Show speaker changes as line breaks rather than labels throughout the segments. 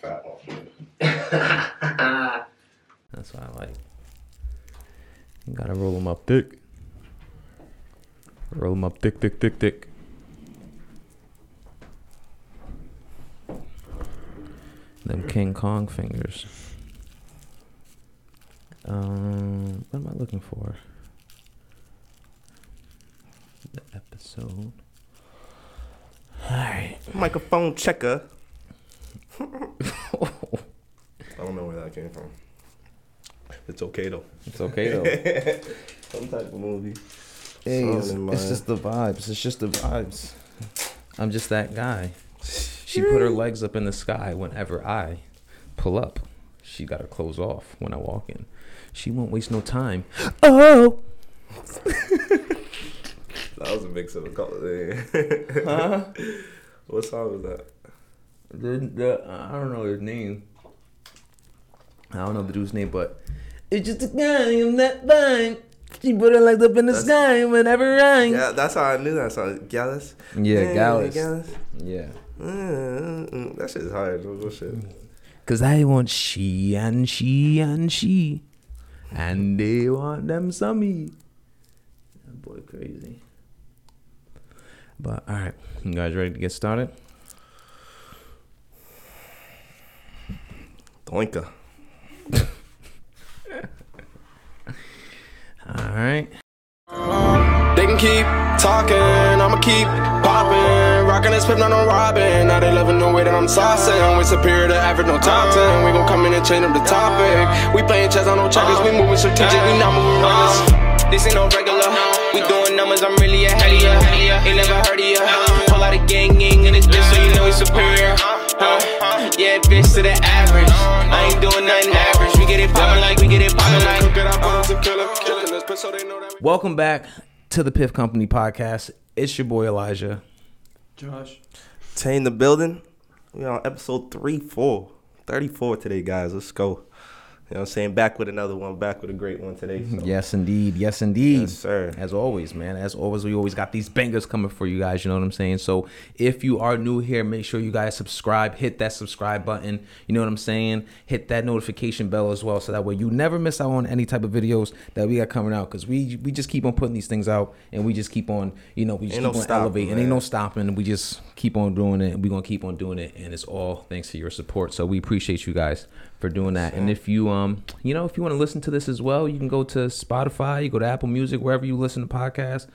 fat one.
That's what I like. You gotta roll them up thick. Roll them up thick, thick, thick, thick. Them King Kong fingers. Um, what am I looking for? The episode. Alright.
Microphone checker. I don't know where that came from. It's okay though.
It's okay though.
Some type of movie.
Hey, it's, it's just the vibes. It's just the vibes. I'm just that guy. She put her legs up in the sky whenever I pull up. She got her clothes off when I walk in. She won't waste no time. Oh,
That was a mix of a couple.
huh?
what song was that?
The, the, I don't know his name. I don't know the dude's name, but it's just a guy in that vine. She put her legs up in the
That's-
sky whenever I.
Yeah, that's how I knew that song. Gallus.
Yeah, Gallus.
Gallus.
Yeah.
Mm, That shit is hard. Shit?
Cause I want she and she and she. And they want them some me. That boy crazy. But alright, you guys ready to get started?
Doinka.
Alright.
They can keep talking, I'ma keep popping. Rockin' this pip, not no robbing. Now they loving the way that I'm saucing. We superior to average, no top 10. We gon' come in and change up the topic. We playing chess on no checkers, we moving strategic, we not moving reckless. This ain't no regular. We doing numbers, I'm really ahead of ya. Ain't never heard of ya. Pull out a gang gang in this bitch, so you know we superior. Huh? Yeah, bitch to the average. I ain't doing nothing average. We get it poppin' like, we get it poppin' like.
Welcome back to the Piff Company podcast. It's your boy Elijah.
Josh.
Tay in the building. We on episode 3 4. 34 today, guys. Let's go. You know what I'm saying? Back with another one. Back with a great one today. So.
Yes, indeed. Yes, indeed.
Yes, sir.
As always, man. As always, we always got these bangers coming for you guys. You know what I'm saying? So if you are new here, make sure you guys subscribe. Hit that subscribe button. You know what I'm saying? Hit that notification bell as well, so that way you never miss out on any type of videos that we got coming out. Because we we just keep on putting these things out, and we just keep on, you know, we just
Ain't
keep
no
on
stopping,
elevating.
man.
Ain't no stopping. We just keep on doing it. We're gonna keep on doing it, and it's all thanks to your support. So we appreciate you guys for doing that. And if you um, you know, if you want to listen to this as well, you can go to Spotify, you go to Apple Music, wherever you listen to podcasts,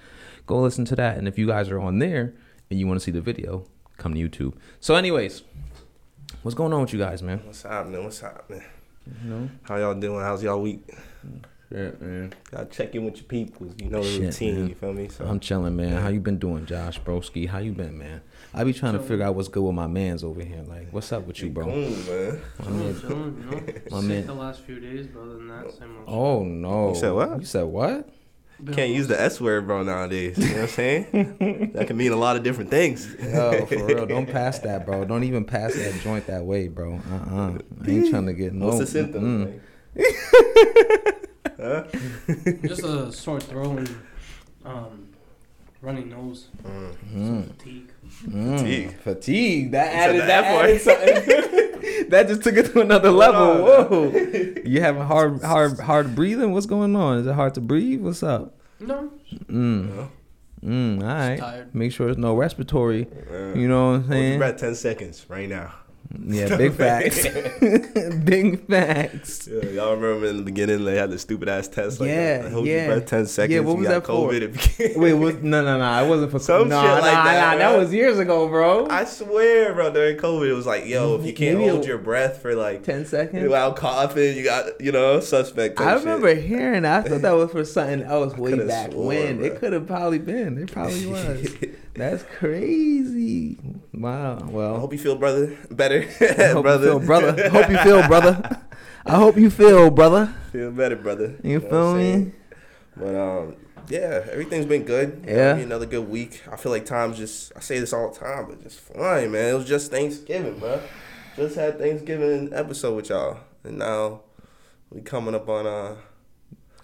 go listen to that. And if you guys are on there and you want to see the video, come to YouTube. So, anyways, what's going on with you guys, man?
What's happening? What's happening?
You know,
How y'all doing? How's y'all week?
Yeah, man.
Gotta check in with your people. You know the
Shit,
routine.
man.
You feel me? So
I'm chilling, man. How you been doing, Josh Broski? How you been, man? I be trying to figure out what's good with my man's over here. Like, what's up with you, bro?
Cool, man.
My man-
Chilling, you know.
My
Sick
man-
the last few days, but other than that, same old
Oh no!
You said what?
You said what?
Been
Can't use the S word, bro, nowadays. You know what I'm saying? that can mean a lot of different things.
Yo, for real, don't pass that, bro. Don't even pass that joint that way, bro. Uh, uh I ain't trying to get no.
What's the symptoms?
mm-mm.
Like?
Just a sore throat and um, running nose,
Mm,
fatigue.
mm.
Fatigue.
Fatigue. That
said
added
the
that
F word.
added something. that just took it to another
Hold
level.
on.
Whoa. You having hard, hard, hard breathing? What's going on? Is it hard to breathe? What's up?
No,
Mm. Mm. All right.
tired.
Make sure there's no respiratory.
Uh,
You know what I'm
Hold your
saying?
breath 10 seconds right now.
Yeah, big facts. big facts.
Yeah, y'all remember in the beginning they had the stupid ass test like
Yeah,
that. Hold
yeah.
your breath 10 seconds.
Yeah, what
you
was
got
that?
COVID if you
Wait, what? No, no, no. It wasn't for
Some
nah,
shit like that,
Nah, that was years ago, bro.
I swear, bro, during COVID, it was like, yo, if you can't
Maybe
hold
a-
your breath for like
Ten seconds.
without coughing, you got, you know, suspect. type
I
shit.
remember hearing. that. I thought that was for something else way back
swore,
when.
bro.
It could have probably been. It probably was. That's crazy. Wow. Well, I
hope you feel brother better,
I hope
brother.
you feel, brother. Hope you feel, brother. I hope you feel, brother.
Feel better, brother.
You
know
feel me?
But um, yeah, everything's been good.
Yeah.
Another good week. I feel like time's just. I say this all the time, but just flying, man. It was just Thanksgiving, bro. Just had Thanksgiving episode with y'all, and now we coming up on uh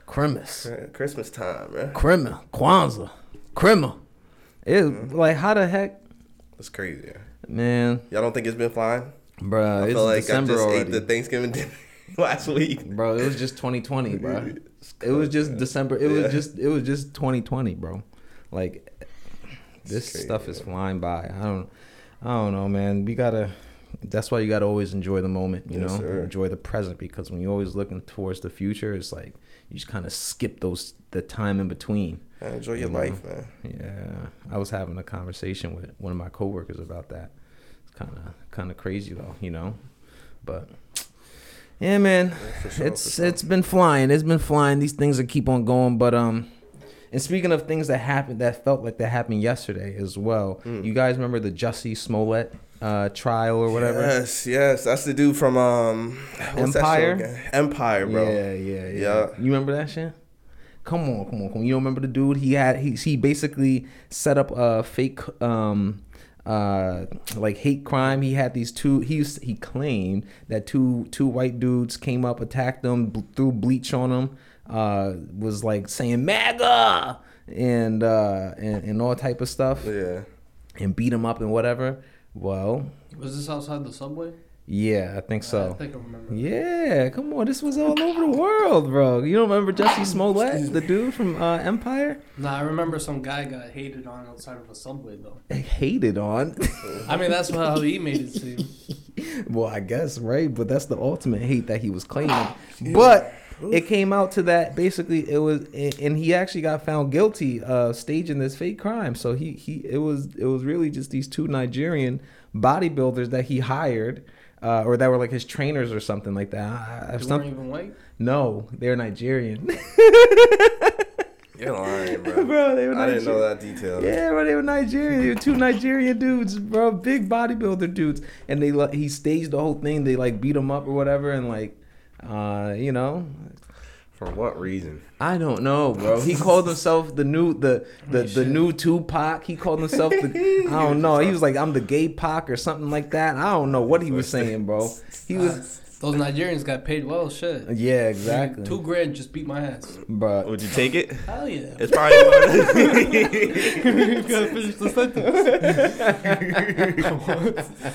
Christmas.
Christmas time, man.
Christmas. Kwanzaa. Christmas. It
Mm-hmm.
like how the heck,
It's crazy. Yeah.
Man.
Y'all don't think it's been flying?
bro?
I
it's
feel like
December
I just
already.
ate the Thanksgiving dinner last week.
bro. It was just 2020, bro. It was just December. It was just it was just 2020, bro. Like this
crazy,
stuff is flying by. I don't I don't know, man. We gotta. That's why you gotta always enjoy the moment. You
Yes,
know,
sir.
enjoy the present because when you're always looking towards the future, it's like you just kind of skip those the time in between.
Man, enjoy your
You know?
life, man.
Yeah, I was having a conversation with one of my coworkers about that. It's kind of kind of crazy though, you know. But yeah, man,
sure,
it's
sure.
it's been flying. It's been flying. These things that keep on going. But um, and speaking of things that happened that felt like that happened yesterday as well.
Mm.
You guys remember the Jussie Smollett uh trial or whatever?
Yes, yes. That's the dude from um
Empire?
That show again? Empire, bro.
Yeah, yeah, yeah,
Yeah.
You remember that shit? Come on, come on, come on. You don't remember the dude? He had he he basically set up a fake um uh like hate crime. He had these two he used, he claimed that two two white dudes came up, attacked them, bl- threw bleach on them. uh was like saying MAGA and uh and, and all type of stuff
Yeah.
and beat him up and whatever. Well,
Was this outside the subway?
Yeah, I think so.
I think I remember.
Yeah, come on. This was all over the world, bro. You don't remember Jussie Smollett, the dude from uh, Empire?
Nah, I remember some guy got hated on outside of a subway though.
Hated on.
I mean, that's how he made it seem.
well, I guess, right? But that's the ultimate hate that he was claiming. But it came out to that basically it was and he actually got found guilty of staging this fake crime. So he he it was it was really just these two Nigerian bodybuilders that he hired uh, or that were like his trainers or something like that. I- I-
They
some-
weren't even white.
no, they're Nigerian.
You're lying, bro.
Bro, they were
I didn't know
Nigerian.
that detail.
Yeah, bro, they were Nigerian. They were two Nigerian dudes, bro, big bodybuilder dudes, and they he staged the whole thing. They like beat him up or whatever, and like, uh, you know,
For what reason?
I don't know, bro. He called himself the new the the, the new Tupac. He called himself the I don't know. He was like I'm the gay Pac or something like that. I don't know what he was saying, bro. He was
Those Nigerians got paid well. Shit.
yeah, exactly,
Two grand just beat my ass.
bro.
Would you take it?
Hell yeah.
It's probably more
you gotta finish the sentence.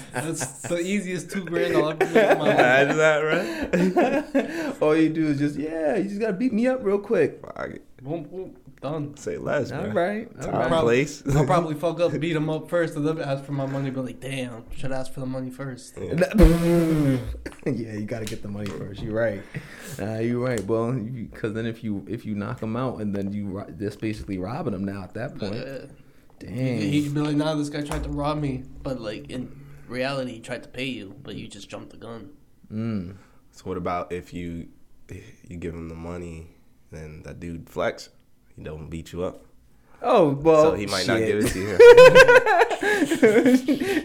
That's the easiest two grand I'll ever make in my life.
Imagine that, right?
All you do is just yeah, you just gotta beat me up real quick.
Boom, boom, done.
say less,
All
man.
right, all
Time,
right.
Place.
I'll probably fuck up, beat him up first, and then ask for my money. But like, damn, should ask for the money first.
yeah, you gotta get the money first. You're right. Uh, you're right. Well, because then if you if you knock him out and then you ro- that's basically robbing him now at that point.
Uh,
Dang.
He'd be like, nah, this guy tried to rob me, but like in reality, he tried to pay you, but you just jumped the gun.
Mm.
So what about if you you give him the money, then that dude flex, he don't beat you up,
Oh well.
so he might not give it to you.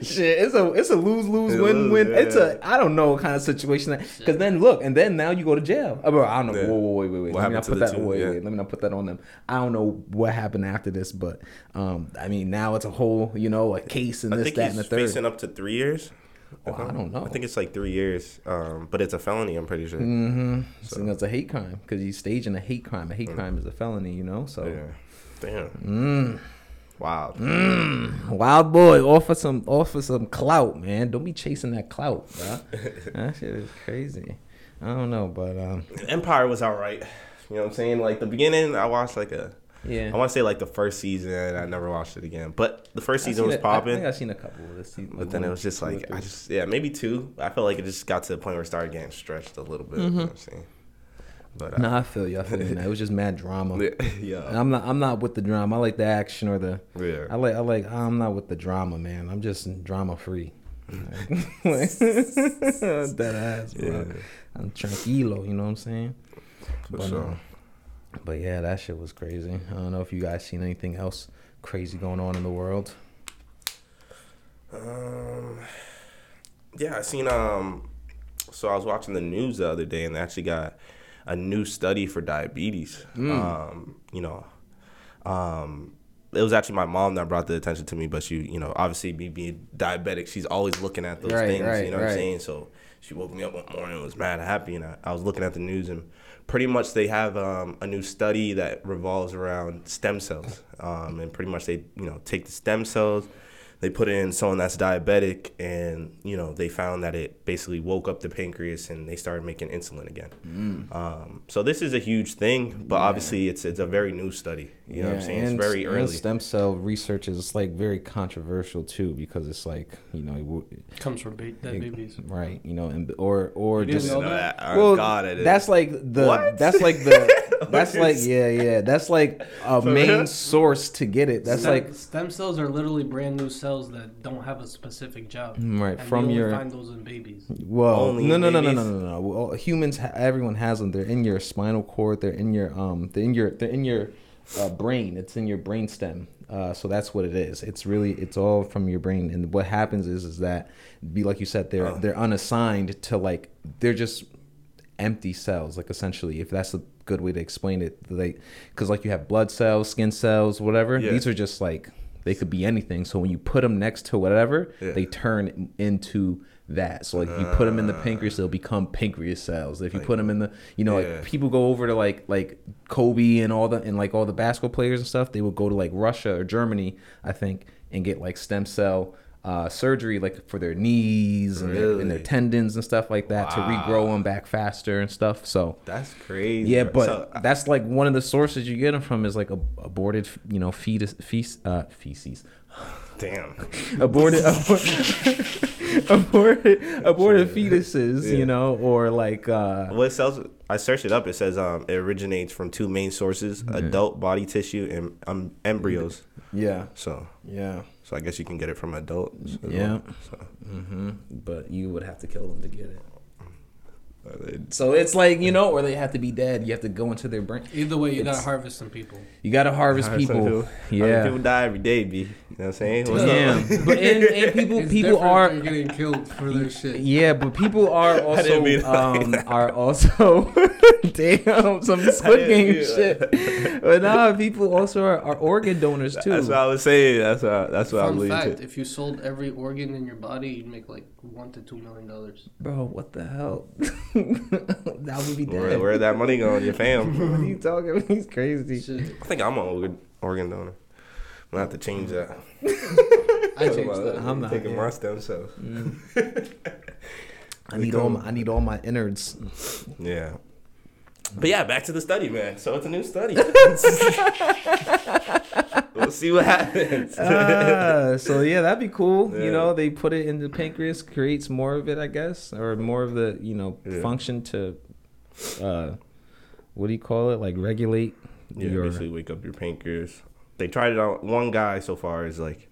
shit, it's a it's a lose lose win win.
yeah.
It's a I don't know what kind of situation that because then look and then now you go to jail. Uh, bro, I don't know.
Yeah.
Whoa, whoa, wait, wait, wait.
What
Let me
happened
not put that.
two?
Wait,
Yeah.
wait. Let me not put that on them. I don't know what happened after this, but um, I mean now it's a whole you know a case and
I
this
think
that
he's
and the third.
facing up to three years.
Oh, I don't know.
I think it's like three years, um, but it's a felony. I'm pretty sure.
Mm-hmm. So that's a hate crime because he's staging a hate crime. A hate crime is a felony, you know. So,
Mm. Yeah. Damn.
mm,
Wow.
wild boy, offer some, offer some clout, man. Don't be chasing that clout, bro. that shit is crazy. I don't know, but um,
Empire was alright. You know what I'm saying? Like the beginning, I watched like a.
yeah.
I want to say like the first season. I never watched it again, but the first season was
it- I think
popping.
I've seen a couple of this season.
But then it was just like I just yeah maybe two. I felt like it just got to the point where it started getting stretched a little bit. You know what I'm saying? But uh,
Nah, I feel you. I feel you. Now. It was just mad drama.
yeah,
I'm not. I'm not with the drama. I like the action or the.
Yeah.
I like. I like. I'm not with the drama, man. I'm just drama free. that ass, bro.
Yeah.
I'm tranquilo. You know what I'm saying?
For
But,
sure.
um, But yeah, that shit was crazy. I don't know if you guys seen anything else crazy going on in the world.
Um, yeah, I seen um. So I was watching the news the other day, and they actually got a new study for diabetes.
Mm.
Um, you know, um, it was actually my mom that brought the attention to me, but she, you know, obviously me being diabetic, she's always looking at those
Right,
things.
right,
you know what. I'm saying? So she woke me up one morning and was mad happy, and I, I was looking at the news, and pretty much they have um, a new study that revolves around stem cells, um, and pretty much they, you know, take the stem cells they put in someone that's diabetic, and you know they found that it basically woke up the pancreas, and they started making insulin again.
Mm.
Um, so this is a huge thing, but obviously it's it's a very new study. You know what I'm saying? It's very
and
early.
stem cell research is like very controversial too because it's like you know, it w-
Comes from ba- dead babies.
right? You know, and or or
You
just
know that?
that- oh,
well,
God, it is.
that's like the
What?
that's like the that's like yeah yeah that's like a main source to get it. That's
stem,
like
stem cells are literally brand new cells that don't have a specific job.
Right
And
from
we only
your
find those in babies.
Well,
Only
no, no, no, no, no, no, no. Well, humans, ha- everyone has them. They're in your spinal cord. They're in your um. They're in your. They're in your uh, brain. It's in your brain stem. Uh, so that's what it is. It's really. It's all from your brain. And what happens is, is that, be like you said, they're
Oh.
they're unassigned to like. They're just empty cells. Like essentially, if that's a good way to explain it, they because like you have blood cells, skin cells, whatever.
Yeah.
These are just like they could be anything. So when you put them next to whatever,
Yeah.
they turn into that. So like if you put them in the pancreas, ah. they'll become pancreas cells. If you put them in the, you know,
Yeah.
like people go over to like like Kobe and all the and like all the basketball players and stuff, they would go to like Russia or Germany, I think, and get like stem cell uh, surgery like for their knees and, their, and their tendons and stuff like that to regrow them back faster and stuff. So
That's crazy.
yeah, but
So,
that's like one of the sources you get them from is like a, aborted, you know, fetus, feces, uh, feces,
damn.
aborted, aborted, aborted fetuses,
Yeah.
you know, or like, uh,
What it sells? I searched it up. It says um, it originates from two main sources: adult body tissue and um, embryos.
yeah,
So,
yeah,
so I guess you can get it from adults. as
Yeah.
well. So,
hmm but you would have to kill them to get it.
uh,
So it's like you know, or they have to be dead. You have to go into their brain.
Either way, you
It's-
gotta harvest some people.
You got to harvest
Some
people.
I mean,
Yeah,
people die every day, b. You know what I'm saying? What's up?
but and, and people,
It's
people are
getting killed for their shit.
Yeah, but people are also
didn't mean it like
um are also damn some Squid Game
mean
shit. but nah, people also are, are organ donors too.
That's what I was saying. That's what. That's what I
Fun
believe
fact:
too.
if you sold every organ in your body, you'd make like one to two million dollars.
Bro, what the hell? that would be
Where,
dead.
where that money going? Your fam.
what are you talking? about? He's crazy.
Shit,
I think I'm an organ organ donor. I'm gonna have to change that.
I changed that.
I'm not,
taking
yeah.
my stem cells.
I need all my I need all my innards.
Yeah. But yeah, back to the study, man. So it's a new study. we'll see what happens.
Ah, so yeah, that'd be cool.
Yeah.
You know, they put it in the pancreas, creates more of it, I guess, or more of the you know
Yeah.
function to, uh, what do you call it? Like regulate
yeah,
your.
basically wake up your pancreas. They tried it on one guy so far is like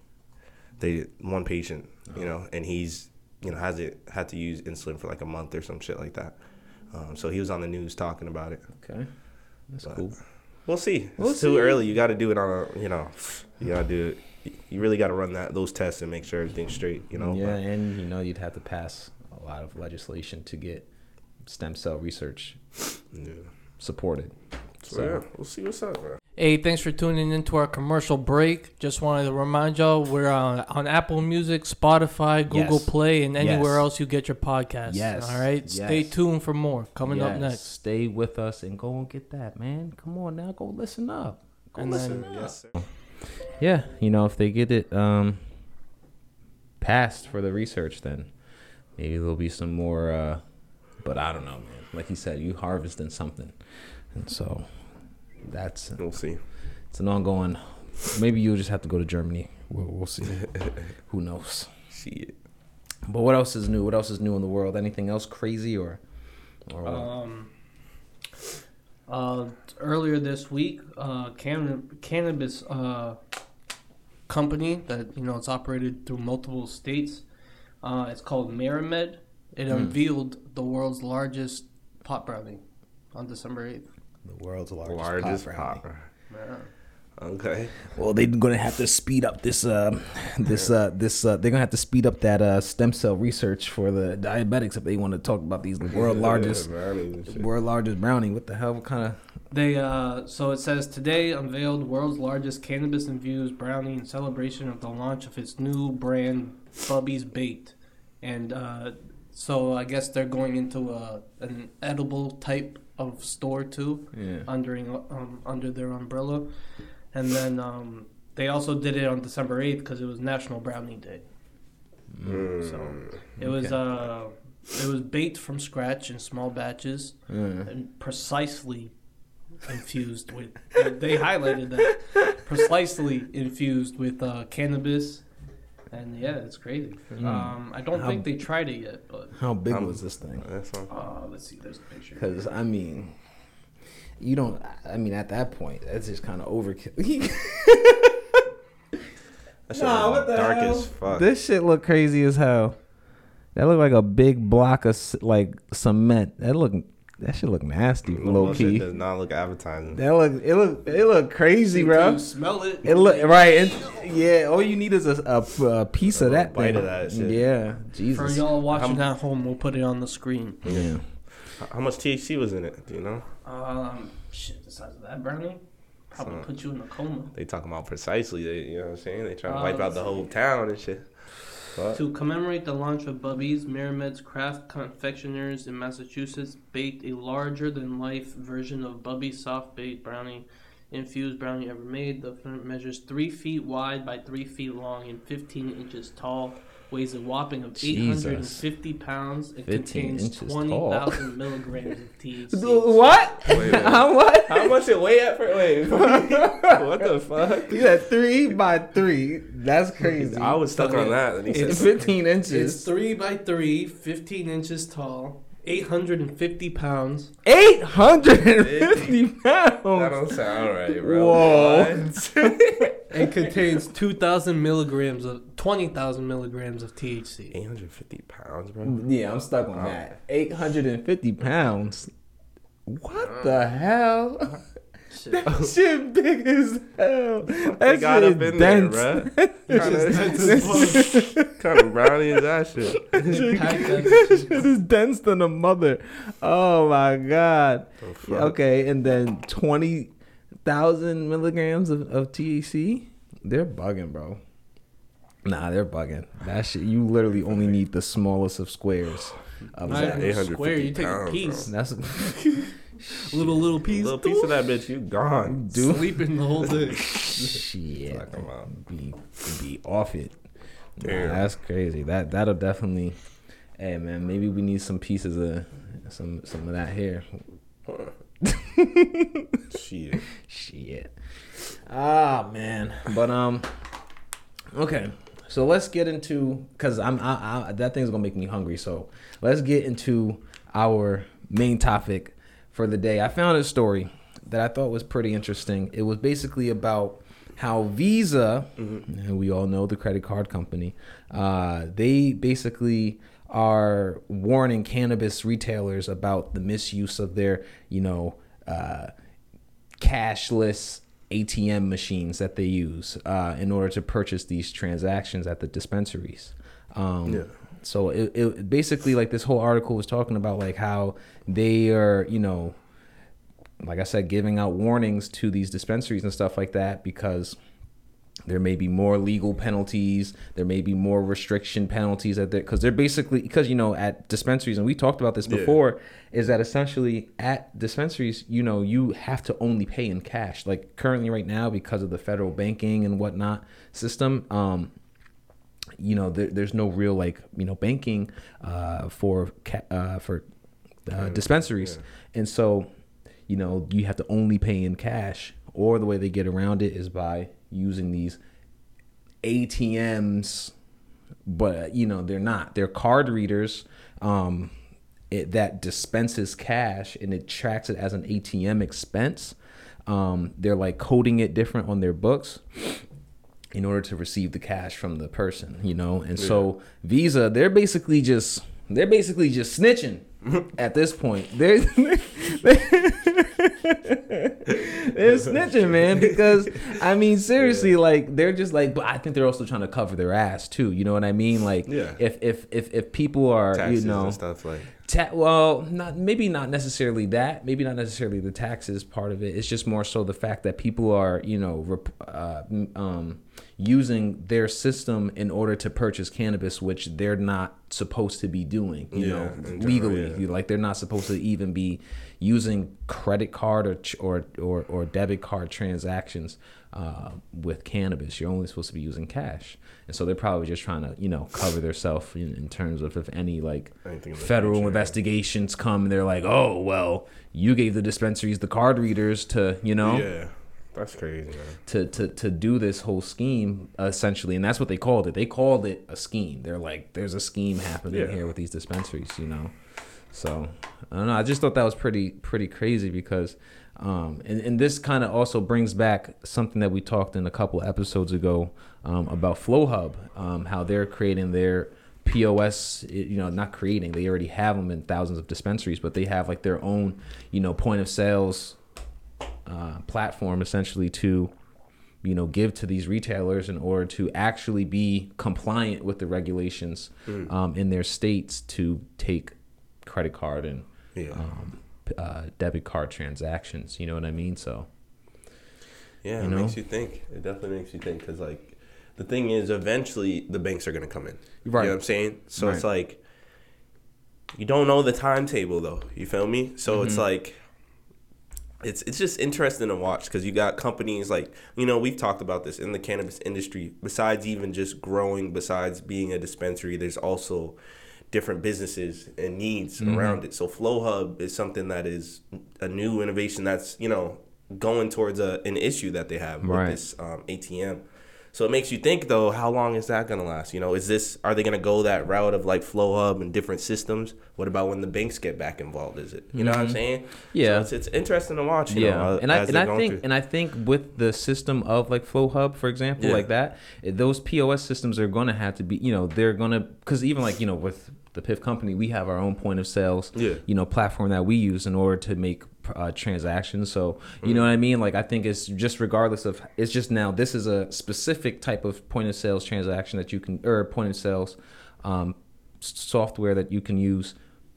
they one patient, you know, and he's you know has it had to use insulin for like a month or some shit like that. Um, so he was on the news talking about it.
Okay, that's
But-
cool.
We'll see.
We'll
it's too early. You got to do it on a you know you got to do it. You really got to run that those tests and make sure everything's straight. You know.
yeah,
But-
and you know you'd have to pass a lot of legislation to get stem cell research
yeah.
supported.
So yeah, we'll see what's up, bro.
Hey, thanks for tuning in to our commercial break. Just wanted to remind y'all we're on, on Apple Music, Spotify, Google
Yes.
Play, and anywhere
Yes.
else you get your podcasts.
Yes.
All right. Stay tuned for more coming up next.
Stay with us and go and get that, man. Come on now, go listen up. Go
And
listen
then-
up.
Yes, sir.
Yeah, you know, if they get it um passed for the research, then maybe there'll be some more. uh But I don't know, man. Like he said, you harvesting something, and so that's
We'll see.
it's an ongoing. Maybe you'll just have to go to Germany. We'll, we'll see. Who knows?
See it.
But what else is new? What else is new in the world? Anything else crazy or? or what?
Um, uh, earlier this week, uh, can- cannabis uh, company that you know it's operated through multiple states. Uh, it's called MariMed. It
Hmm.
unveiled the world's largest pot brownie on December eighth.
The world's largest,
Largest
pot
pop.
brownie.
Okay.
Well, they're gonna have to speed up this, uh, this, uh, this. Uh, they're gonna have to speed up that uh, stem cell research for the diabetics if they want to talk about these world largest,
Yeah, brownies
world largest brownie. What the hell? What kind of?
They uh, so it says today unveiled world's largest cannabis infused brownie in celebration of the launch of its new brand Bubby's Baked, and uh, so I guess they're going into a an edible type of store too,
Yeah.
under um, under their umbrella, and then um, they also did it on December eighth because it was National Brownie Day.
Mm.
So it was uh, it was baked from scratch in small batches
Mm.
and precisely infused with. they highlighted that precisely infused with uh, cannabis, and yeah, it's crazy. Um, I don't
How-
think they tried it yet, but
How big
Um,
was this thing?
Uh, let's see. There's a picture.
Because I mean, you don't. I mean, at that point, that's just kind of overkill.
That shit
Nah, what the
dark
hell?
as fuck.
this shit look crazy as hell. That looked like a big block of like cement. That look. That should look nasty, low
Bullshit
key.
does not look appetizing.
That look. It look. It look crazy, bro.
You smell it.
It look right. It, yeah. All you need is a, a, a piece of that
bite
thing.
of that shit.
Yeah. Jesus.
For y'all watching at home, we'll put it on the screen.
Yeah.
How much THC was in it? Do you know?
Um, shit, the size of that brownie probably
Son.
put you in a coma.
They talking about precisely. They, you know what I'm saying? They trying to
Uh,
wipe out the whole town and shit.
To commemorate the launch of Bubby's, MariMed's Craft Confectioners in Massachusetts baked a larger than life version of Bubby's soft baked brownie, infused brownie ever made. The measures 3 feet wide by 3 feet long and 15 inches tall, weighs a whopping of
Jesus.
850 pounds, and contains 20,000 milligrams of THC.
What?
Wait a minute.
How much?
How much it weigh at for? Wait, what the fuck?
You said three by three. That's crazy.
I was stuck on that. And he said,
It's 15
It's
inches.
3 by 3, 15 inches tall, 850 pounds.
850 pounds?
that don't sound right, bro.
Whoa.
What?
and contains 2,000 milligrams of 20,000 milligrams of THC.
850 pounds, bro.
Mm, yeah, I'm stuck on that. 850 pounds. What the hell?
Shit.
That shit big as hell.
They
That
got
shit
up in
dense.
there, bro. What kind of brownie is that shit?
Pack that shit.
shit is dense than a mother. Oh my god.
The fuck?
Okay, and then 20,000 milligrams of, of THC? They're bugging, bro. Nah, they're bugging. That shit, you literally only need the smallest of squares. Of
Not
that.
even a square, you take a
pounds,
piece.
That's
Little, little
A
piece.
little piece of that bitch, you gone.
Dude.
Sleeping the whole day.
shit.
Fuck 'em out.
Be be off it. Nah, that's crazy. That that'll definitely. Hey man, maybe we need some pieces of some some of that here.
Shit.
Shit. Ah man, but um, okay. So let's get into because I'm I, I, that thing's gonna make me hungry. So let's get into our main topic for the day. I found a story that I thought was pretty interesting. It was basically about how Visa, and we all know the credit card company, uh, they basically are warning cannabis retailers about the misuse of their, you know, uh, cashless ATM machines that they use uh, in order to purchase these transactions at the dispensaries. Um,
Yeah.
So it, it basically like this whole article was talking about like how they are, you know, like I said, giving out warnings to these dispensaries and stuff like that because there may be more legal penalties. There may be more restriction penalties at because they're basically because you know at dispensaries and we talked about this
Yeah.
before is that essentially at dispensaries you know you have to only pay in cash. Like currently right now because of the federal banking and whatnot system um you know there, there's no real like you know banking uh for ca- uh for uh, dispensaries. and so you know you have to only pay in cash or the way they get around it is by using these ATMs but you know they're not they're card readers um it, that dispenses cash and it tracks it as an ATM expense um they're like coding it different on their books in order to receive the cash from the person, you know. And so Visa, they're basically just they're basically just snitching at this point. They're they're snitching, man, because I mean seriously, like they're just like but I think they're also trying to cover their ass too. You know what I mean? Like
Yeah.
if if if if people are
Taxes
you know
stuff like.
Ta- well, not maybe not necessarily that. Maybe not necessarily the taxes part of it. It's just more so the fact that people are, you know, rep- uh, um, using their system in order to purchase cannabis, which they're not supposed to be doing. You
Yeah,
know,
in general,
legally,
yeah.
Like they're not supposed to even be using credit card or or or, or debit card transactions uh, with cannabis. You're only supposed to be using cash, and so they're probably just trying to you know cover themselves in, in terms of if any like
Anything in the
federal investigations come and they're like, oh well, you gave the dispensaries the card readers to you know
Yeah, that's crazy, man.
to, to to do this whole scheme essentially. And that's what they called it. They called it a scheme. They're like there's a scheme happening
Yeah.
here with these dispensaries you know so i don't know i just thought that was pretty pretty crazy because um and, and this kind of also brings back something that we talked in a couple episodes ago um, about Flowhub um, how they're creating their POS, you know, not creating. They already have them in thousands of dispensaries, but they have like their own, you know, point of sales uh, platform essentially to you know give to these retailers in order to actually be compliant with the regulations um, in their states to take credit card and
Yeah.
um, uh, debit card transactions you know what i mean so
Yeah,
You
it
know?
makes you think. It definitely makes you think because, like, the thing is, eventually the banks are going to come in.
Right.
You know what I'm saying? So it's like, you don't know the timetable, though. You feel me? So it's
Mm-hmm.
like, it's it's just interesting to watch because you got companies like you know we've talked about this in the cannabis industry. Besides even just growing, besides being a dispensary, there's also different businesses and needs
Mm-hmm.
around it. So Flowhub is something that is a new innovation that's you know going towards a, an issue that they have
Right.
with this um, ATM. So it makes you think though, how long is that gonna last? You know, is this are they gonna go that route of like Flowhub and different systems? What about when the banks get back involved? Is it you know what I'm saying?
Mm-hmm. Yeah.
so it's, it's interesting to watch. You
yeah
know, uh,
and i and i think
through.
and i think with the system of like Flowhub for example
Yeah.
like that eh, those pos systems are going to have to be you know they're going to because even like you know with the Piff Company we have our own point of sales
Yeah.
you know platform that we use in order to make uh, transactions. So you
Mm.
know what i mean? Like i think it's just regardless of it's just now this is a specific type of point of sales transaction that you can or point of sales um, software that you can use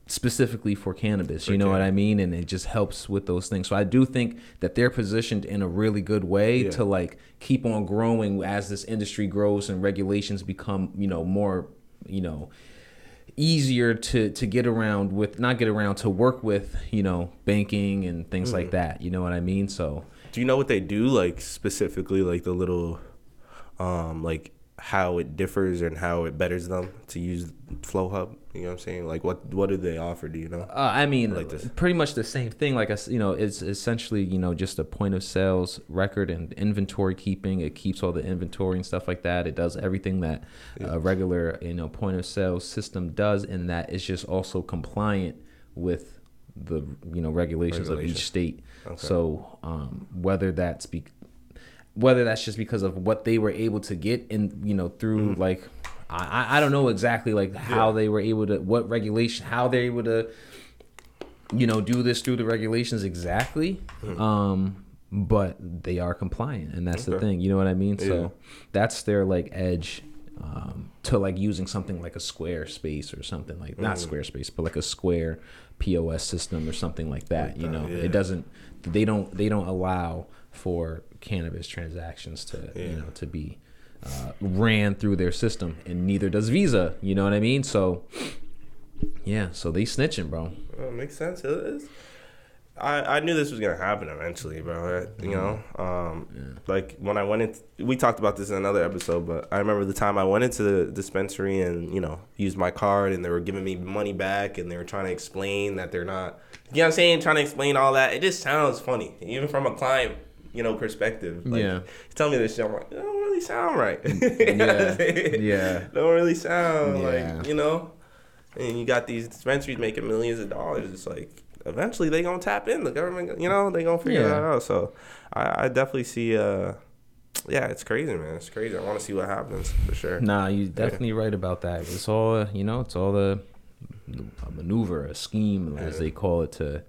specifically for cannabis you know what i mean? And it just helps with those things. So i do think that they're positioned in a really good way
Yeah.
to like keep on growing as this industry grows and regulations become you know more you know easier to to get around with not get around to work with you know banking and things
Mm-hmm.
like that you know what i mean so
Do you know what they do, like specifically, like the little, um, like how it differs and how it betters them to use Flowhub? You know what I'm saying? Like, what what do they offer? Do you know?
Uh, I mean,
Like this.
pretty much the same thing. Like I, you know, it's essentially you know just a point of sales record and inventory keeping. It keeps all the inventory and stuff like that. It does everything that a regular you know point of sales system does, and that it's just also compliant with the you know regulations of each state.
Okay.
So um, whether that's be whether that's just because of what they were able to get in you know through like I, I- don't know exactly like how.
Yeah.
they were able to what regulation how they're able to you know do this through the regulations exactly um but they are compliant and that's the
Hmm.
Thing you know what i mean
Yeah.
so that's their like edge um, to like using something like a Squarespace or something like not
Mm.
Squarespace, but like a Square POS system or something like that. you
that,
know,
yeah.
it doesn't. They don't. They don't allow for cannabis transactions to you know to be uh, ran through their system, and neither does Visa. You know what I mean? So yeah, so they snitching, bro.
Well, makes sense. It is. I, I knew this was gonna happen eventually, bro. You know, um, like when I went in, we talked about this in another episode, but I remember the time I went into the dispensary and you know used my card, and they were giving me money back, and they were trying to explain that they're not. You know what I'm saying? Trying to explain all that. It just sounds funny, even from a client, you know, perspective. Like,
Yeah.
you tell me this shit, I'm like, it don't really sound right. You know what I'm
Yeah. Yeah.
don't really sound
Yeah.
like you know. And you got these dispensaries making millions of dollars. It's like eventually they gonna tap in. The government, you know, they gonna figure
Yeah.
that out. So I, I definitely see. uh Yeah, it's crazy, man. It's crazy. I want to see what happens for sure.
Nah, you definitely right about that. It's all you know. It's all the a maneuver, a scheme, as they call it, to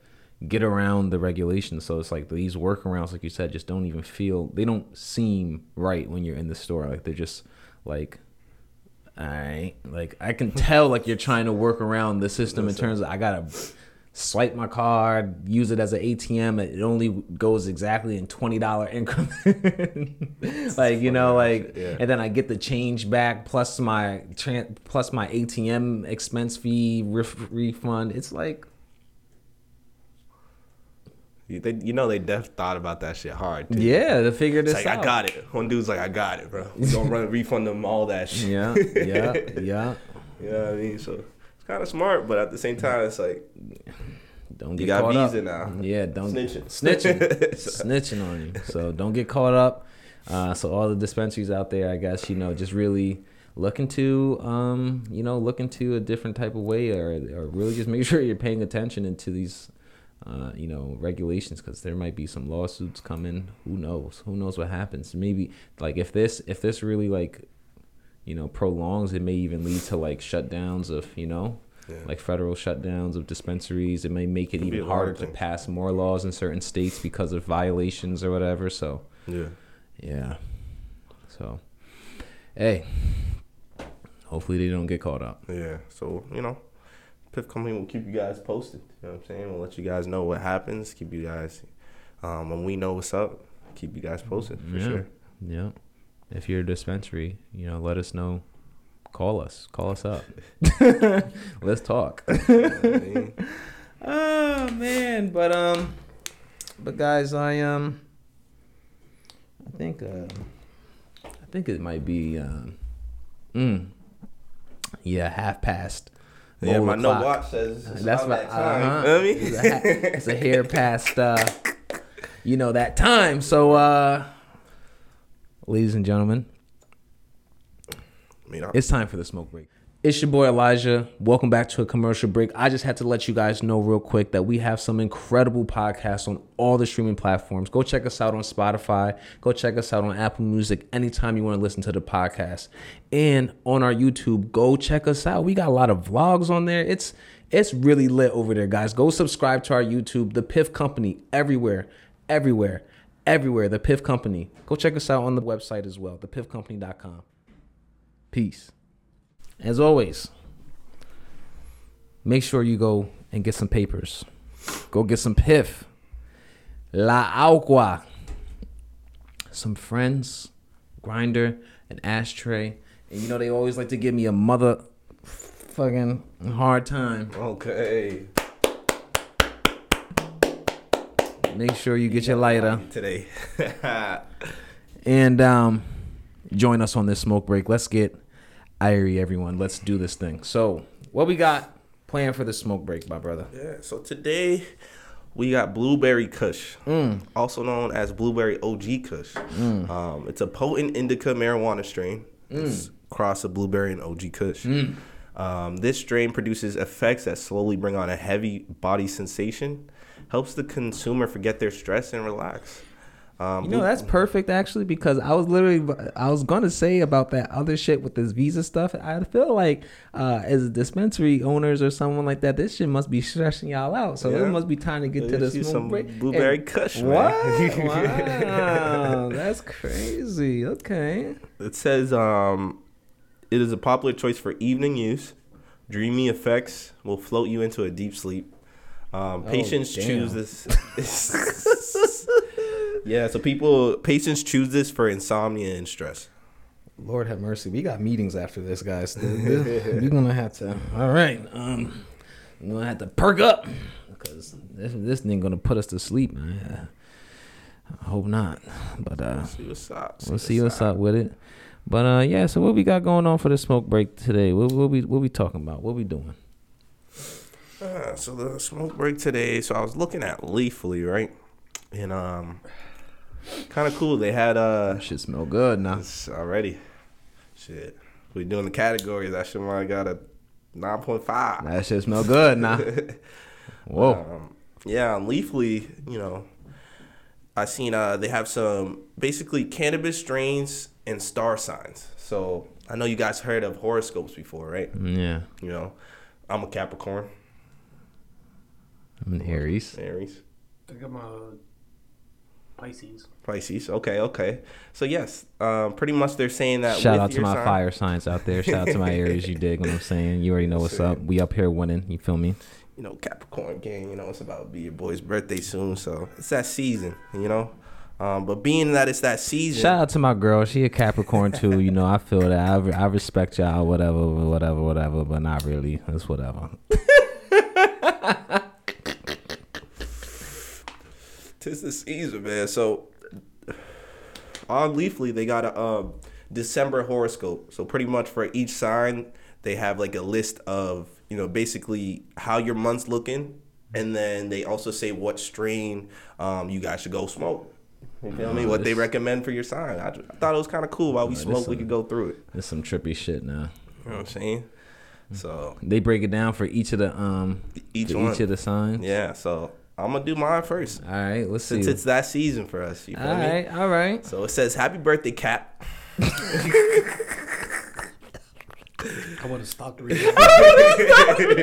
get around the regulations. So it's like these workarounds, like you said, just don't even feel. They don't seem right when you're in the store. Like they're just like. All right, like I can tell, like you're trying to work around the system in terms of I gotta swipe my card, use it as an ATM. It only goes exactly in twenty dollar increment. like you know, like
Yeah.
and then I get the change back plus my tran- plus my ATM expense fee ref- refund. It's like
they, you know they def thought about that shit hard. Too.
Yeah, to figure this
It's like
out.
I got it. One dude's like, I got it, bro. We gonna run refund them all that shit.
Yeah, yeah, yeah.
You know what I mean? So it's kind of smart, but at the same time, it's like
Don't get you
got
caught
visa
up.
now.
Yeah, don't
Snitching.
snitching, snitching on you. So don't get caught up. Uh, so all the dispensaries out there, I guess you know, just really look into, um, you know, look into a different type of way, or or really just make sure you're paying attention into these. Uh, you know regulations because there might be some lawsuits coming who knows who knows what happens maybe like if this if this really like you know prolongs it may even lead to like shutdowns of you know
Yeah.
like federal shutdowns of dispensaries it may make it
be
even harder to pass more laws in certain states because of violations or whatever so
Yeah.
yeah so hey hopefully they don't get caught up
Yeah. So, you know, Piff Company will keep you guys posted. You know what I'm saying? We'll let you guys know what happens. Keep you guys, um, when we know what's up, keep you guys posted for
yeah
sure.
yeah if you're a dispensary you know let us know call us call us up let's talk
You know what I mean?
Oh man, but um, but guys, I um, I think uh, I think it might be um, mm, yeah, half past.
Yeah, my no
o'clock.
watch says it's
That's
about
right.
that time.
Uh-huh.
You know what I mean?
It's a, it's a hair past, uh, you know, that time. So, uh, ladies and gentlemen,
I mean,
it's time for the smoke break. It's your boy Elijah. Welcome back to a commercial break. I just had to let you guys know real quick that we have some incredible podcasts on all the streaming platforms. Go check us out on Spotify. Go check us out on Apple Music anytime you want to listen to the podcast. And on our YouTube, go check us out. We got a lot of vlogs on there. It's it's really lit over there, guys. Go subscribe to our YouTube, The Piff Company, everywhere, everywhere, everywhere. The Piff Company. Go check us out on the website as well, thepiffcompany.com. Peace. As always, make sure you go and get some papers. Go get some piff. La agua. Some friends, grinder, an ashtray. And you know they always like to give me a mother fucking hard time.
okay.
Make sure you get your lighter
today.
and um join us on this smoke break. Let's get irie everyone. Let's do this thing. So, what we got planned for the smoke break, my brother?
yeah. So today we got blueberry Kush,
Mm.
also known as blueberry OG Kush. Um, it's a potent indica marijuana strain.
Mm.
It's cross of blueberry and OG Kush. Um, this strain produces effects that slowly bring on a heavy body sensation, helps the consumer forget their stress and relax. Um,
You know that's perfect actually because I was literally I was gonna say about that other shit with this visa stuff. I feel like uh, as dispensary owners or someone like that, this shit must be stressing y'all out. So
Yeah.
it must be time to get to
use some
break.
blueberry
And-
Kush, man.
What? wow, that's crazy. Okay.
It says um, it is a popular choice for evening use. Dreamy effects will float you into a deep sleep. Um, patients
damn.
choose this. yeah, so people patients choose this for insomnia and stress.
Lord have mercy. We got meetings after this, guys. We're gonna have to. All right. Um, we're gonna have to perk up because this this thing gonna put us to sleep, man. I hope not, but uh,
See what's up.
we'll see what's up with it. But uh, yeah. So what we got going on for the smoke break today? What what we what we talking about? What we doing?
Uh, so the smoke break today. So I was looking at Leafly, right? And um, kind of cool. They had uh,
Shit smell good now.
It's already. Shit. We doing the categories. That shit might have got a nine point five.
That shit smell good now. Whoa.
Um, yeah, on Leafly, you know, I seen uh they have some basically cannabis strains and star signs. So I know you guys heard of horoscopes before, right?
Yeah.
You know, I'm a Capricorn,
I'm an Aries.
Aries,
I think I'm a Pisces.
Pisces. Okay, okay. So yes, um, pretty much they're saying that.
Shout
with
out to
your
my
sign-
fire signs out there. Shout out to my Aries. You dig what I'm saying? You already know what's up. We up here winning. You feel me?
you know, Capricorn gang, you know, it's about to be your boy's birthday soon, so it's that season, you know. Um, but being that it's that season,
Shout out to my girl. She a Capricorn too. You know, I feel that. I, re- I respect y'all, whatever, whatever, whatever, but not really. It's whatever.
Tis the season, man. So on Leafly, they got a um, December horoscope. So pretty much for each sign, they have like a list of you know basically how your month's looking, and then they also say what strain um, you guys should go smoke. You feel me? What they recommend for your sign. I, I thought it was kind of cool. While we
this
smoke, we could go through it.
This some trippy shit now.
You know what I'm saying? So
They break it down for each of the um
Each
each of the signs.
yeah, so I'm gonna do mine first
All right, let's see.
since it's that season for us. You feel
all
me?
right, all right.
So it says, "Happy birthday, Cap."
I would have stopped reading. I would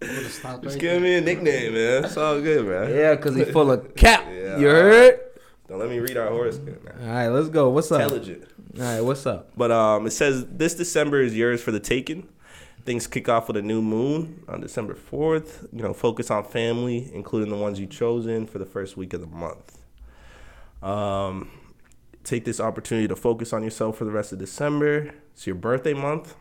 have stopped
Just
right
give me a nickname, man. It's all good, man.
Yeah, cause he full of cap.
Yeah.
You heard?
Don't let me read our horoscope. Man.
All right, let's go. What's up?
Intelligent.
All right, what's up?
But um, it says this December is yours for the taking. Things kick off with a new moon on December 4th. You know, focus on family, including the ones you've chosen for the first week of the month. Um, take this opportunity to focus on yourself for the rest of December. It's your birthday month.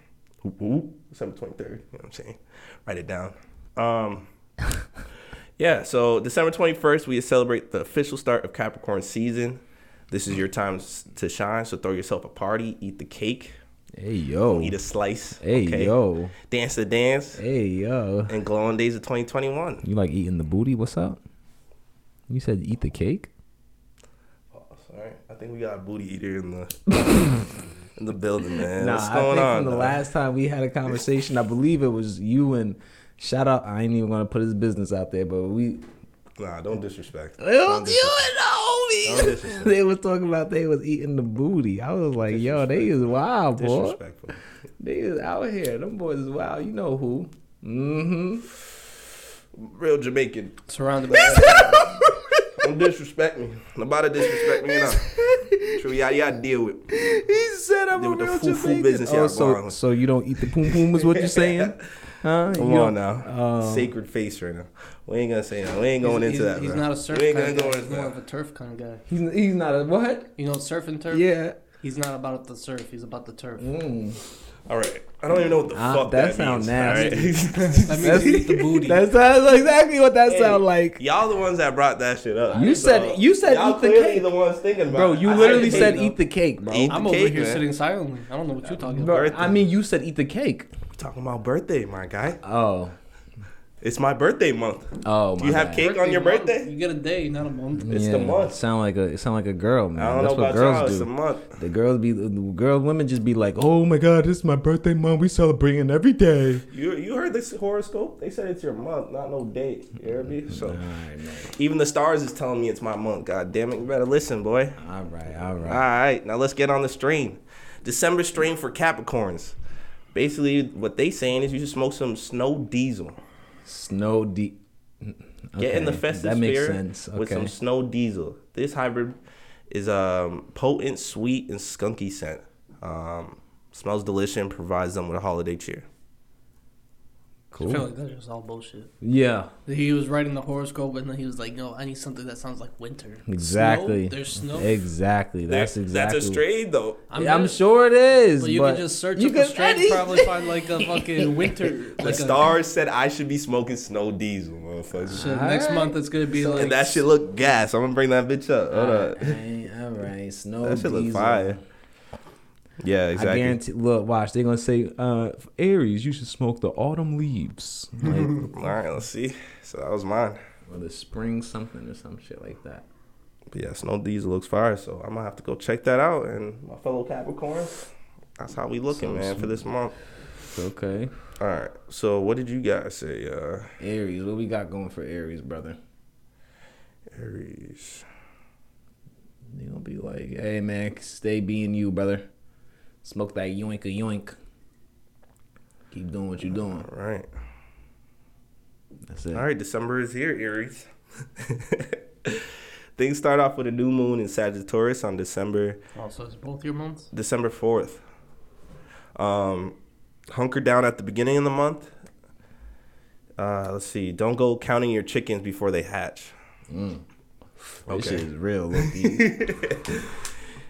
Oop, oop, December 23rd. You know what I'm saying? Write it down. Um, yeah, so December 21st, we celebrate the official start of Capricorn season. This is your time to shine, so throw yourself a party, eat the cake,
Hey yo.
eat a slice,
Hey
okay?
yo.
dance the dance,
Hey yo.
and glow on days of 2021.
You like eating the booty? What's up? You said eat the cake?
Oh, sorry, I think we got a booty eater in the in the building, man.
nah,
What's
I
going
think
on?
from the last time we had a conversation, I believe it was you and shout out. I ain't even gonna put his business out there, but we.
Nah, don't disrespect.
It
Don't
was you
disrespect.
And the
Don't
homies.
disrespect.
they was talking about they was eating the booty. I was like, yo, they is wild, boy.
Disrespectful.
They is out here. Them boys is wild. You know who? Mm-hmm.
Real Jamaican.
Surrounded by
Don't disrespect me. Nobody disrespect me enough. True, y'all, y'all deal with.
He said I'm
Deal
a
with the
real
foo-foo
Jamaican.
business
Oh, so, so you don't eat the poom poom is what you're saying? Huh?
Come
You
on now.
Oh.
Sacred face right now. We ain't gonna say that. We ain't going into
he's-
that.
He's
bro.
not a surf
We ain't
kind
gonna
of
go
guy. He's more
that.
of a turf kind of guy.
He's, he's not a what?
You know surf and turf?
Yeah.
He's not about the surf. He's about the turf.
Mm.
All right. I don't even know what the
Ah,
fuck
that
that,
sound
means.
nasty.
all right?
That means you eat the booty.
That sounds exactly what that
Hey,
sound like.
Y'all the ones that brought that shit up.
You said- you said
y'all
eat the cake.
the ones thinking about
Bro, you
I
literally
said
said eat the cake, bro.
Eat
I'm
the
over
cake,
here
man.
sitting silently. I don't know what you're talking
Bro,
about.
I mean, you said eat the cake.
Though. talking about birthday, my guy.
Oh.
It's my birthday month.
Oh,
Do you have
bad.
cake on your
month,
birthday?
You get a day, not a month.
It's the month.
Sound like a it sound like a girl, man.
I don't
That's
know
what
about y'all.
girls
It's a
do.
month.
The girls be the girls, women just be like, "Oh my god, this is my birthday month. We celebrating every day."
You you heard this horoscope? They said it's your month, not no date. You heard me? So
All right,
even the stars is telling me it's my month. God damn it, you better listen, boy.
All right, all
All
right.
right, now let's get on the stream. December stream for Capricorns. Basically, what they saying is you should smoke some snow diesel.
Snow deep.
Get in the
Okay,
festive
That makes sense.
with some snow diesel. This hybrid is um, potent, sweet, and skunky scent. Um, smells delicious and provides them with a holiday cheer.
I feel like that's just all bullshit.
Yeah.
He was writing the horoscope and then he was like, "No, I need something that sounds like winter."
Exactly.
Snow? There's snow.
Exactly. That's
There-
exactly.
That's a strain, though.
I'm,
Yeah, I'm sure it is.
But you
but
can just search
you
up
can-
a strain and probably find like a fucking winter.
The
Like a,
stars said I should be smoking snow diesel, motherfucker.
shit, next
Alright.
month it's gonna be like
and that shit look gas. I'm gonna bring that bitch up. Hold up.
All right, all right. Snow
That shit look fire. Yeah,
I
exactly.
guarantee. Look, watch. They're gonna say, uh, Aries, you should smoke the autumn leaves, like,
All right, let's see. So that was mine.
or the spring something or some shit like that.
But yeah, snow diesel looks fire. So I'm gonna have to go check that out. And my fellow Capricorns, that's how we looking,
So
man, for this month.
Okay.
All right. So what did you guys say? Uh,
Aries, what we got going for Aries, brother?
Aries.
They gonna be like, hey man, stay being you, brother. Smoke that yoink a yoink. Keep doing what you're doing.
All right.
That's it.
All right. December is here, Aries. Things start off with a new moon in Sagittarius on December
Also, it's both your months.
December 4th. Um, hunker down at the beginning of the month. Uh, let's see. Don't go counting your chickens before they hatch.
This
Okay.
shit is real, Loki.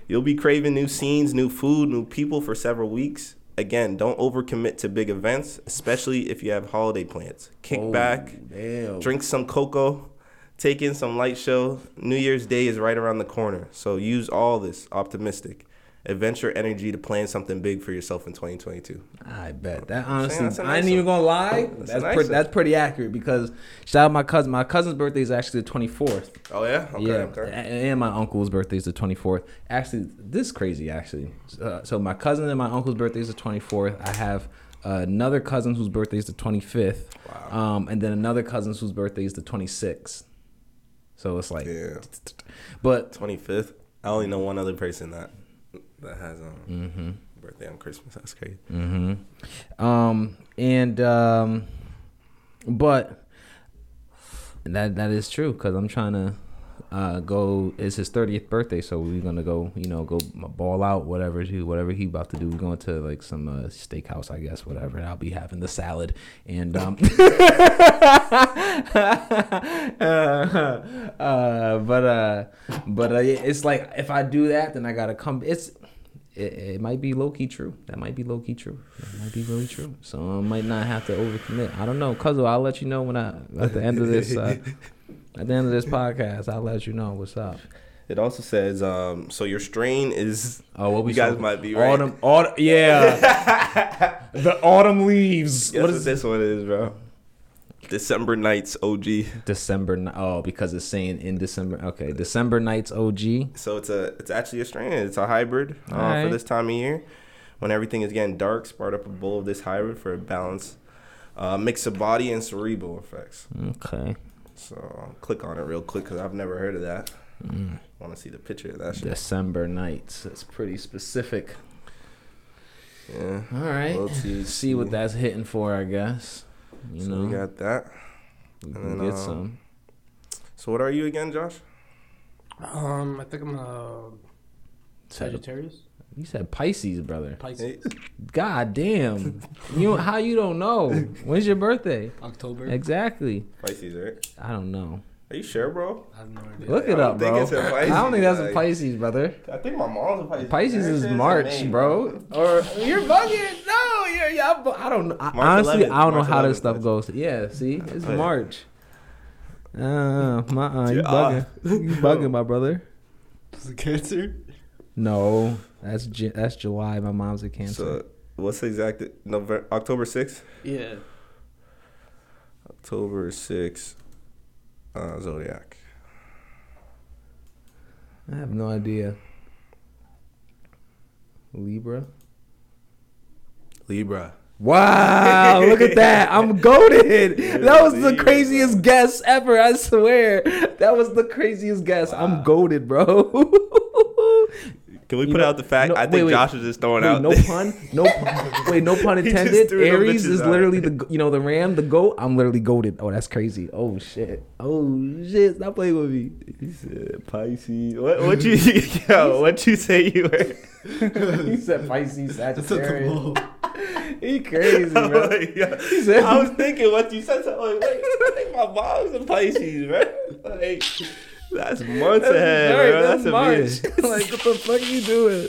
You'll be craving new scenes, new food, new people for several weeks. Again, don't overcommit to big events, especially if you have holiday plans. Kick
Oh,
back,
Damn.
drink some cocoa, take in some light show. New Year's Day is right around the corner, so use all this optimistic adventure energy to plan something big for yourself in 2022.
I bet that honestly,
that's a
I
nice
ain't even gonna lie.
That's
That's
nice
pretty, that's pretty accurate because shout out my cousin. My cousin's birthday is actually the twenty fourth.
Oh yeah, okay,
yeah,
okay.
and my uncle's birthday is the twenty fourth. Actually, this is crazy. Actually, uh, so my cousin and my uncle's birthday is the twenty fourth. I have another cousin whose birthday is the twenty fifth.
Wow.
Um, and then another cousin whose birthday is the twenty sixth. So it's like,
Yeah.
but
25th. I only know one other person that that has um
Mm-hmm.
birthday on Christmas. That's crazy.
Um, and um, but that that is true because I'm trying to uh go. It's his thirtieth birthday, so we're gonna go. You know, go ball out, whatever he whatever he about to do. We're going to like some uh, steakhouse, I guess, whatever. I'll be having the salad and um. uh, uh, but uh, but uh, it's like if I do that, then I gotta come. It's it, it might be low key true. That might be low key true. That might be really true. So I might not have to overcommit. I don't know, cuz I'll let you know when I at the end of this uh, at the end of this podcast. I'll let you know what's up.
It also says um so your strain is
Oh, what we
you guys
saw-
might be right.
Autumn, autumn, yeah. the autumn leaves.
Guess
what
what
is
this one is, bro? December nights OG.
December? Oh, because it's saying in December. Okay, December nights OG.
So it's a it's actually a strain. It's a hybrid uh,
Alright.
for this time of year when everything is getting dark. Spark up a bowl of this hybrid for a balance uh, mix of body and cerebral effects.
Okay,
So I'll click on it real quick because I've never heard of that.
Mm.
Want to see the picture of that shit?
December nights. It's pretty specific.
Yeah.
All right.
Well, see-
See what that's hitting for, I guess. You
so
know,
we got that.
we can get
um,
some.
So what are you again, Josh?
Um, I think I'm a Sagittarius.
You said Pisces, brother.
Pisces.
God damn. you how you don't know? When's your birthday?
October.
Exactly.
Pisces, right?
I don't know.
Are you sure, bro?
I have no idea.
Look it
don't
up,
think
bro.
it's a
I
Pisces,
don't think that's a Pisces, brother.
I think my mom's a Pisces.
Pisces is
shit
March,
name,
bro. Or you're bugging. No, you're. Yeah, I'm I don't know. I- Honestly,
11th,
I don't know
March
how this stuff goes. Yeah, see, it's
Oh, yeah.
March. Uh, my, uh, you bugging. You bugging, my brother.
Is it Cancer?
No, that's Ju- that's July. My mom's a Cancer.
So what's the exact November October sixth?
Yeah.
October sixth. Uh, Zodiac.
I have no idea. Libra.
Libra.
Wow, look at that. I'm goaded. That was the craziest guess ever, I swear. That was the craziest guess. I'm goaded, bro.
Can we
You
put
know-
out the fact?
no,
I think
wait, wait.
Josh was just throwing
Wait,
out.
no pun. No pun. Wait, no pun intended. Aries is literally the you know the ram, the goat. I'm literally goaded. Oh, that's crazy. Oh shit. Oh shit. Stop playing with me.
He said Pisces. What? What you? Yo, what you say you were?
he said Pisces,
That's at the
Sagittarius. He crazy, bro.
like, yeah.
said-
I was thinking what you said. So I'm like, wait, I think my mom's a Pisces, man. Like, that's months
That's
ahead, bro. That's,
that's
a
March.
bitch.
like, what the fuck you doing?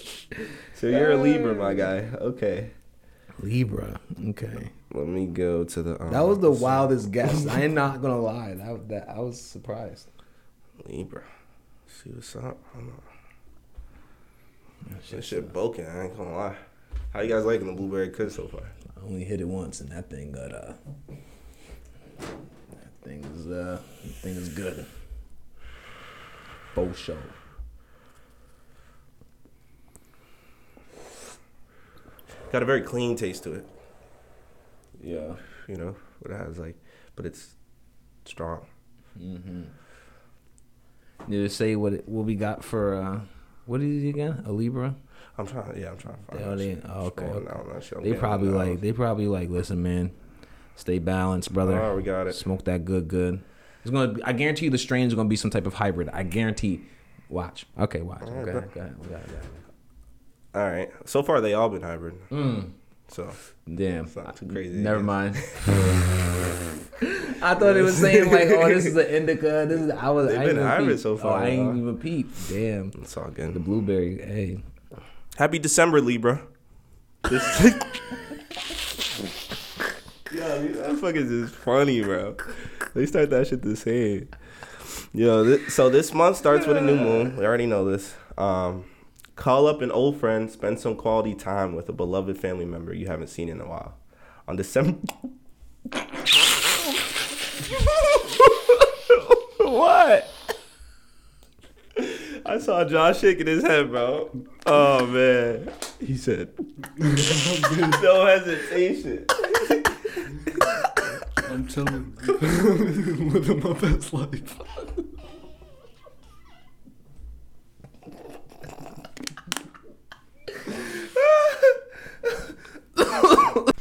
So you're a Libra, my guy. Okay.
Libra. Okay.
Let me go to the. Um,
That was the wildest guess. I am not gonna lie. That that I was surprised.
Libra. See what's up. Hold on. This shit broken. I ain't gonna lie. How you guys liking the blueberry cut so far?
I only hit it once, and that thing got uh. That thing is uh. That thing is good. Bow show.
Got a very clean taste to it.
Yeah.
You know what it has like, but it's strong.
Mm-hmm. Did it say what it, what we got for uh? What is it again? A Libra?
I'm trying. Yeah, I'm trying to find. That
they-
shit.
oh, okay, okay.
that.
They probably like they probably like listen, man. Stay balanced, brother.
Oh, we got it.
Smoke that good, good. It's gonna. Be, I guarantee you, the strain is gonna be some type of hybrid. I guarantee. Watch. Okay, watch.
All right,
go Go ahead. We got it.
All right. So far, they all been hybrid.
Mm.
So
Damn.
It's not too crazy,
Never mind. I thought it was saying like, oh, this is an indica. This is. I was.
They've
I
been hybrid
peep.
so far,
Oh, I ain't even peep. Damn.
it's all good.
The blueberry. Hey.
Happy December, Libra. This. Yo, that fucking is funny, bro. They start that shit the same. Yo, so this month starts with a new moon. We already know this. Um, call up an old friend, spend some quality time with a beloved family member you haven't seen in a while. On December. what? I saw Josh shaking his head, bro. Oh man, he said, "No hesitation."
I'm chilling, living my best life.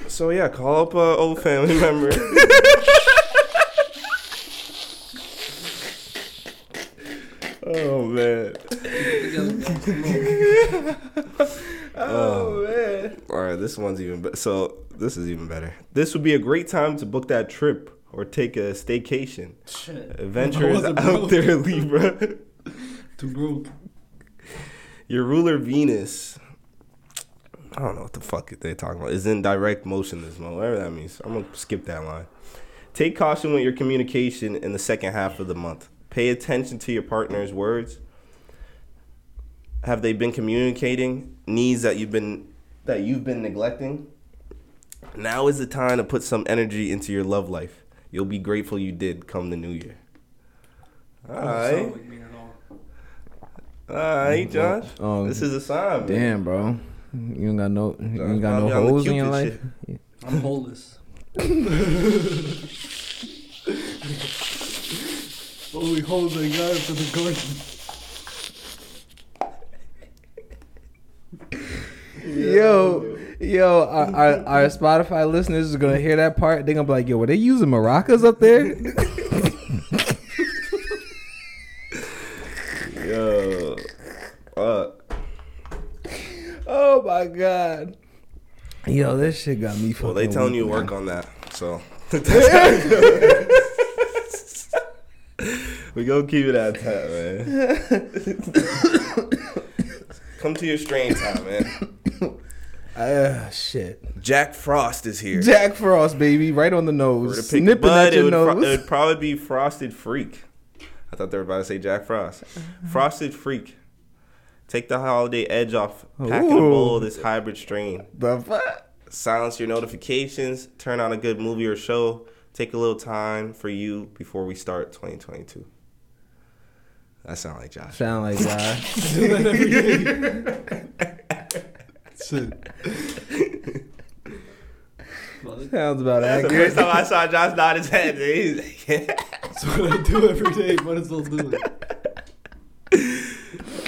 So yeah, call up a old family member. oh man. Oh, oh man. All right, this one's even better. So this is even better. This would be a great time to book that trip or take a staycation.
Shit.
Adventures out there, Libra.
Too broke.
Your ruler Venus. I don't know what the fuck they're talking about. Is in direct motion this month, whatever that means. I'm gonna skip that line. Take caution with your communication in the second half of the month. Pay attention to your partner's words. Have they been communicating needs that you've been that you've been neglecting? Now is the time to put some energy into your love life. You'll be grateful you did come the new year. All right,
Sound like me at all.
all right, Josh.
Um,
this is a sign. man.
Damn, bro. You ain't got no, you ain't got no
Probably
holes in your
Cupid
life.
I'm holeless. Only holes I got for the garden.
Yo, yo, our, our, our Spotify listeners is gonna hear that part. They're gonna be like, "Yo, were they using maracas up there?"
Yo, uh,
oh my god. Yo, this shit got me.
well, they telling
weak,
you to work on that, so we gonna keep it at that, man. Come to your strain time, man.
Ah, shit.
Jack Frost is here.
Jack Frost, baby, right on the nose, snipping
but
at
it
your
would, pro-
nose.
it would probably be Frosted Freak. I thought they were about to say Jack Frost. Frosted Freak. Take the holiday edge off. Pack in a bowl of this hybrid strain.
the fuck?
silence your notifications, turn on a good movie or show, take a little time for you before we start 2022. That sound like Josh.
Sound like Josh.
do that every day. Shit.
Sounds about
That's the first time I saw Josh nod his head. He's like, yeah.
That's what I do every day. Might as well do it.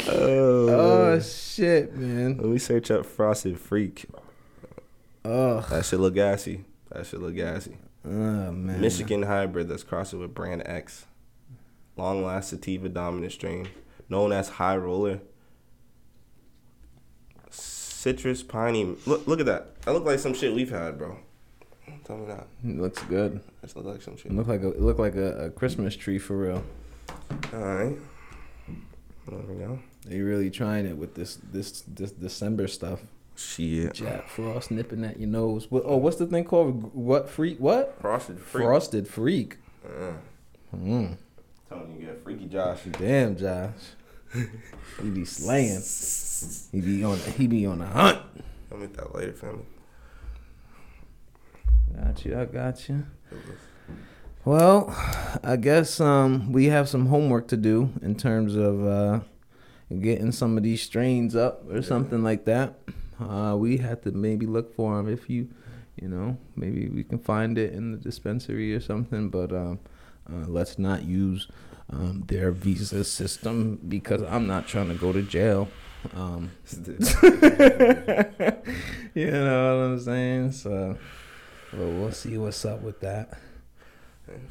Oh shit, man.
Let me search up Frosted Freak.
Oh,
That should look gassy. That should look gassy.
Oh man.
Michigan hybrid that's crossing with brand X. Long last sativa dominant strain. Known as high roller. Citrus piney. Look look at that. That look like some shit we've had, bro. Tell me that.
It looks good.
That look like some shit.
It look like a it look like a, a Christmas tree for real.
Alright. There we go.
They really trying it with this this this December stuff.
Shit.
Jack Frost nipping at your nose. What, oh, what's the thing called? What freak? What?
Frosted freak.
Frosted freak.
Uh,
Mm.
Telling you, get freaky Josh.
Damn, Josh. he be slaying. He be on. He be on the hunt.
I'll meet that later, family.
Got you. I got you. Well, I guess um, we have some homework to do in terms of uh, getting some of these strains up or something like that. Uh, we have to maybe look for them if you, you know, maybe we can find it in the dispensary or something. But um, uh, let's not use um, their visa system because I'm not trying to go to jail. Um, you know what I'm saying? So, well, we'll see what's up with that.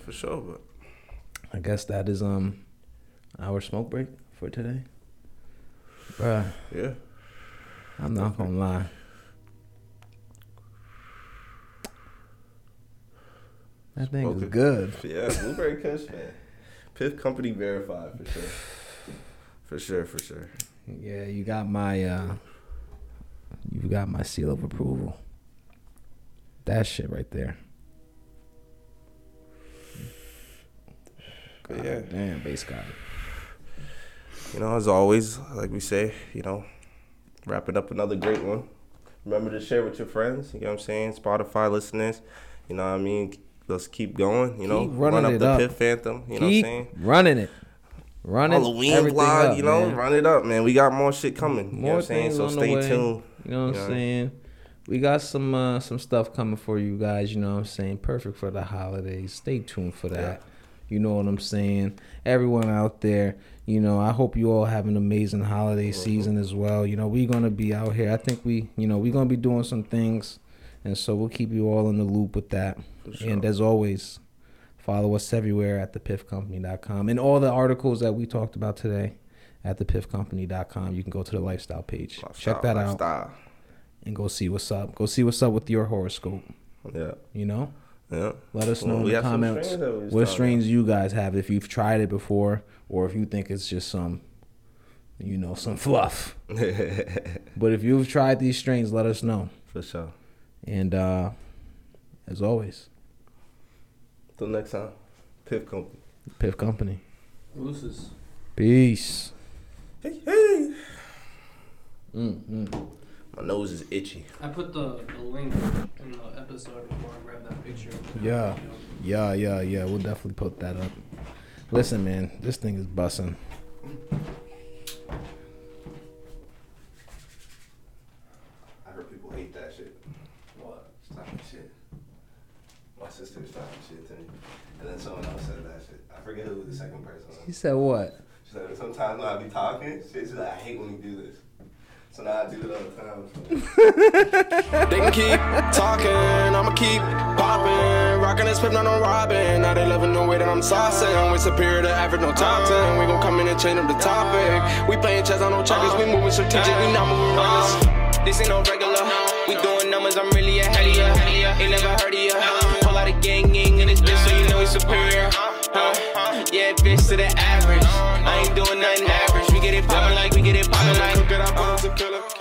For sure, but
I guess that is um our smoke break for today. Bruh,
yeah.
I'm not gonna lie. That thing is good.
Yeah, Blueberry Kush, man. Piff Company verified for sure. For sure, for sure.
Yeah, you got my uh you got my seal of approval. That shit right there.
But yeah,
Damn, base guy.
you know, as always, like we say, you know, wrapping up another great one. Remember to share with your friends. You know what I'm saying? Spotify listeners. You know what I mean? Let's keep going. You know,
Keep running
run up
it
the
up.
Piff Phantom. You know what I'm saying?
running it. Running
Halloween vlog. you know,
man.
run it up, man. We got more shit coming. you know
More
what I'm saying?
things
So
on the
stay
way.
tuned.
You know what I'm saying? We got some uh, some stuff coming for you guys. You know what I'm saying? Perfect for the holidays. Stay tuned for that. You know what I'm saying? Everyone out there, you know, I hope you all have an amazing holiday
Mm-hmm.
season as well. You know, we're gonna be out here. I think we, you know, we're gonna be doing some things, and so we'll keep you all in the loop with that.
Sure.
And as always, follow us everywhere at thepiffcompany.com and all the articles that we talked about today at thepiffcompany.com. You can go to the lifestyle page. Check that out and go see what's up. Go see what's up with your horoscope.
Yeah.
You know,
Yeah.
let us know
Well,
in the comments
strains that we was
what strains you guys have. If you've tried it before, or if you think it's just some, you know, some fluff. But if you've tried these strains, let us know.
For sure.
And uh as always,
Till next time. Piff Company.
Piff Company.
Mooses.
Peace.
Hey, hey.
Mm-hmm.
My nose is itchy.
I put the, the link in the episode before I grabbed that picture.
Yeah. Yeah, yeah, yeah. We'll definitely put that up. Listen, man, this thing is bussing.
I heard people hate that shit. What? Stopping shit. My sister was talking shit to me. And then someone else said that shit. I forget who the second person
He said what?
She said, sometimes when I be talking, she's like, I hate when you do this. So now I do it all the time. So.
They can keep talking, I'ma keep popping. Rocking this pip, not on robbing. Now they loving the way that I'm saucing. We superior to average, no top 10. We gon' come in and change up the topic. We playing chess on no checkers, we moving strategic, we not moving reckless. This ain't no regular. We doing numbers, I'm really a of ya. Ain't never heard of ya the gang gang in this bitch, so you know we superior. Huh? Yeah, bitch to the average. I ain't doing nothing average. We get it poppin' like, we get it poppin' like. Cook it up, uh,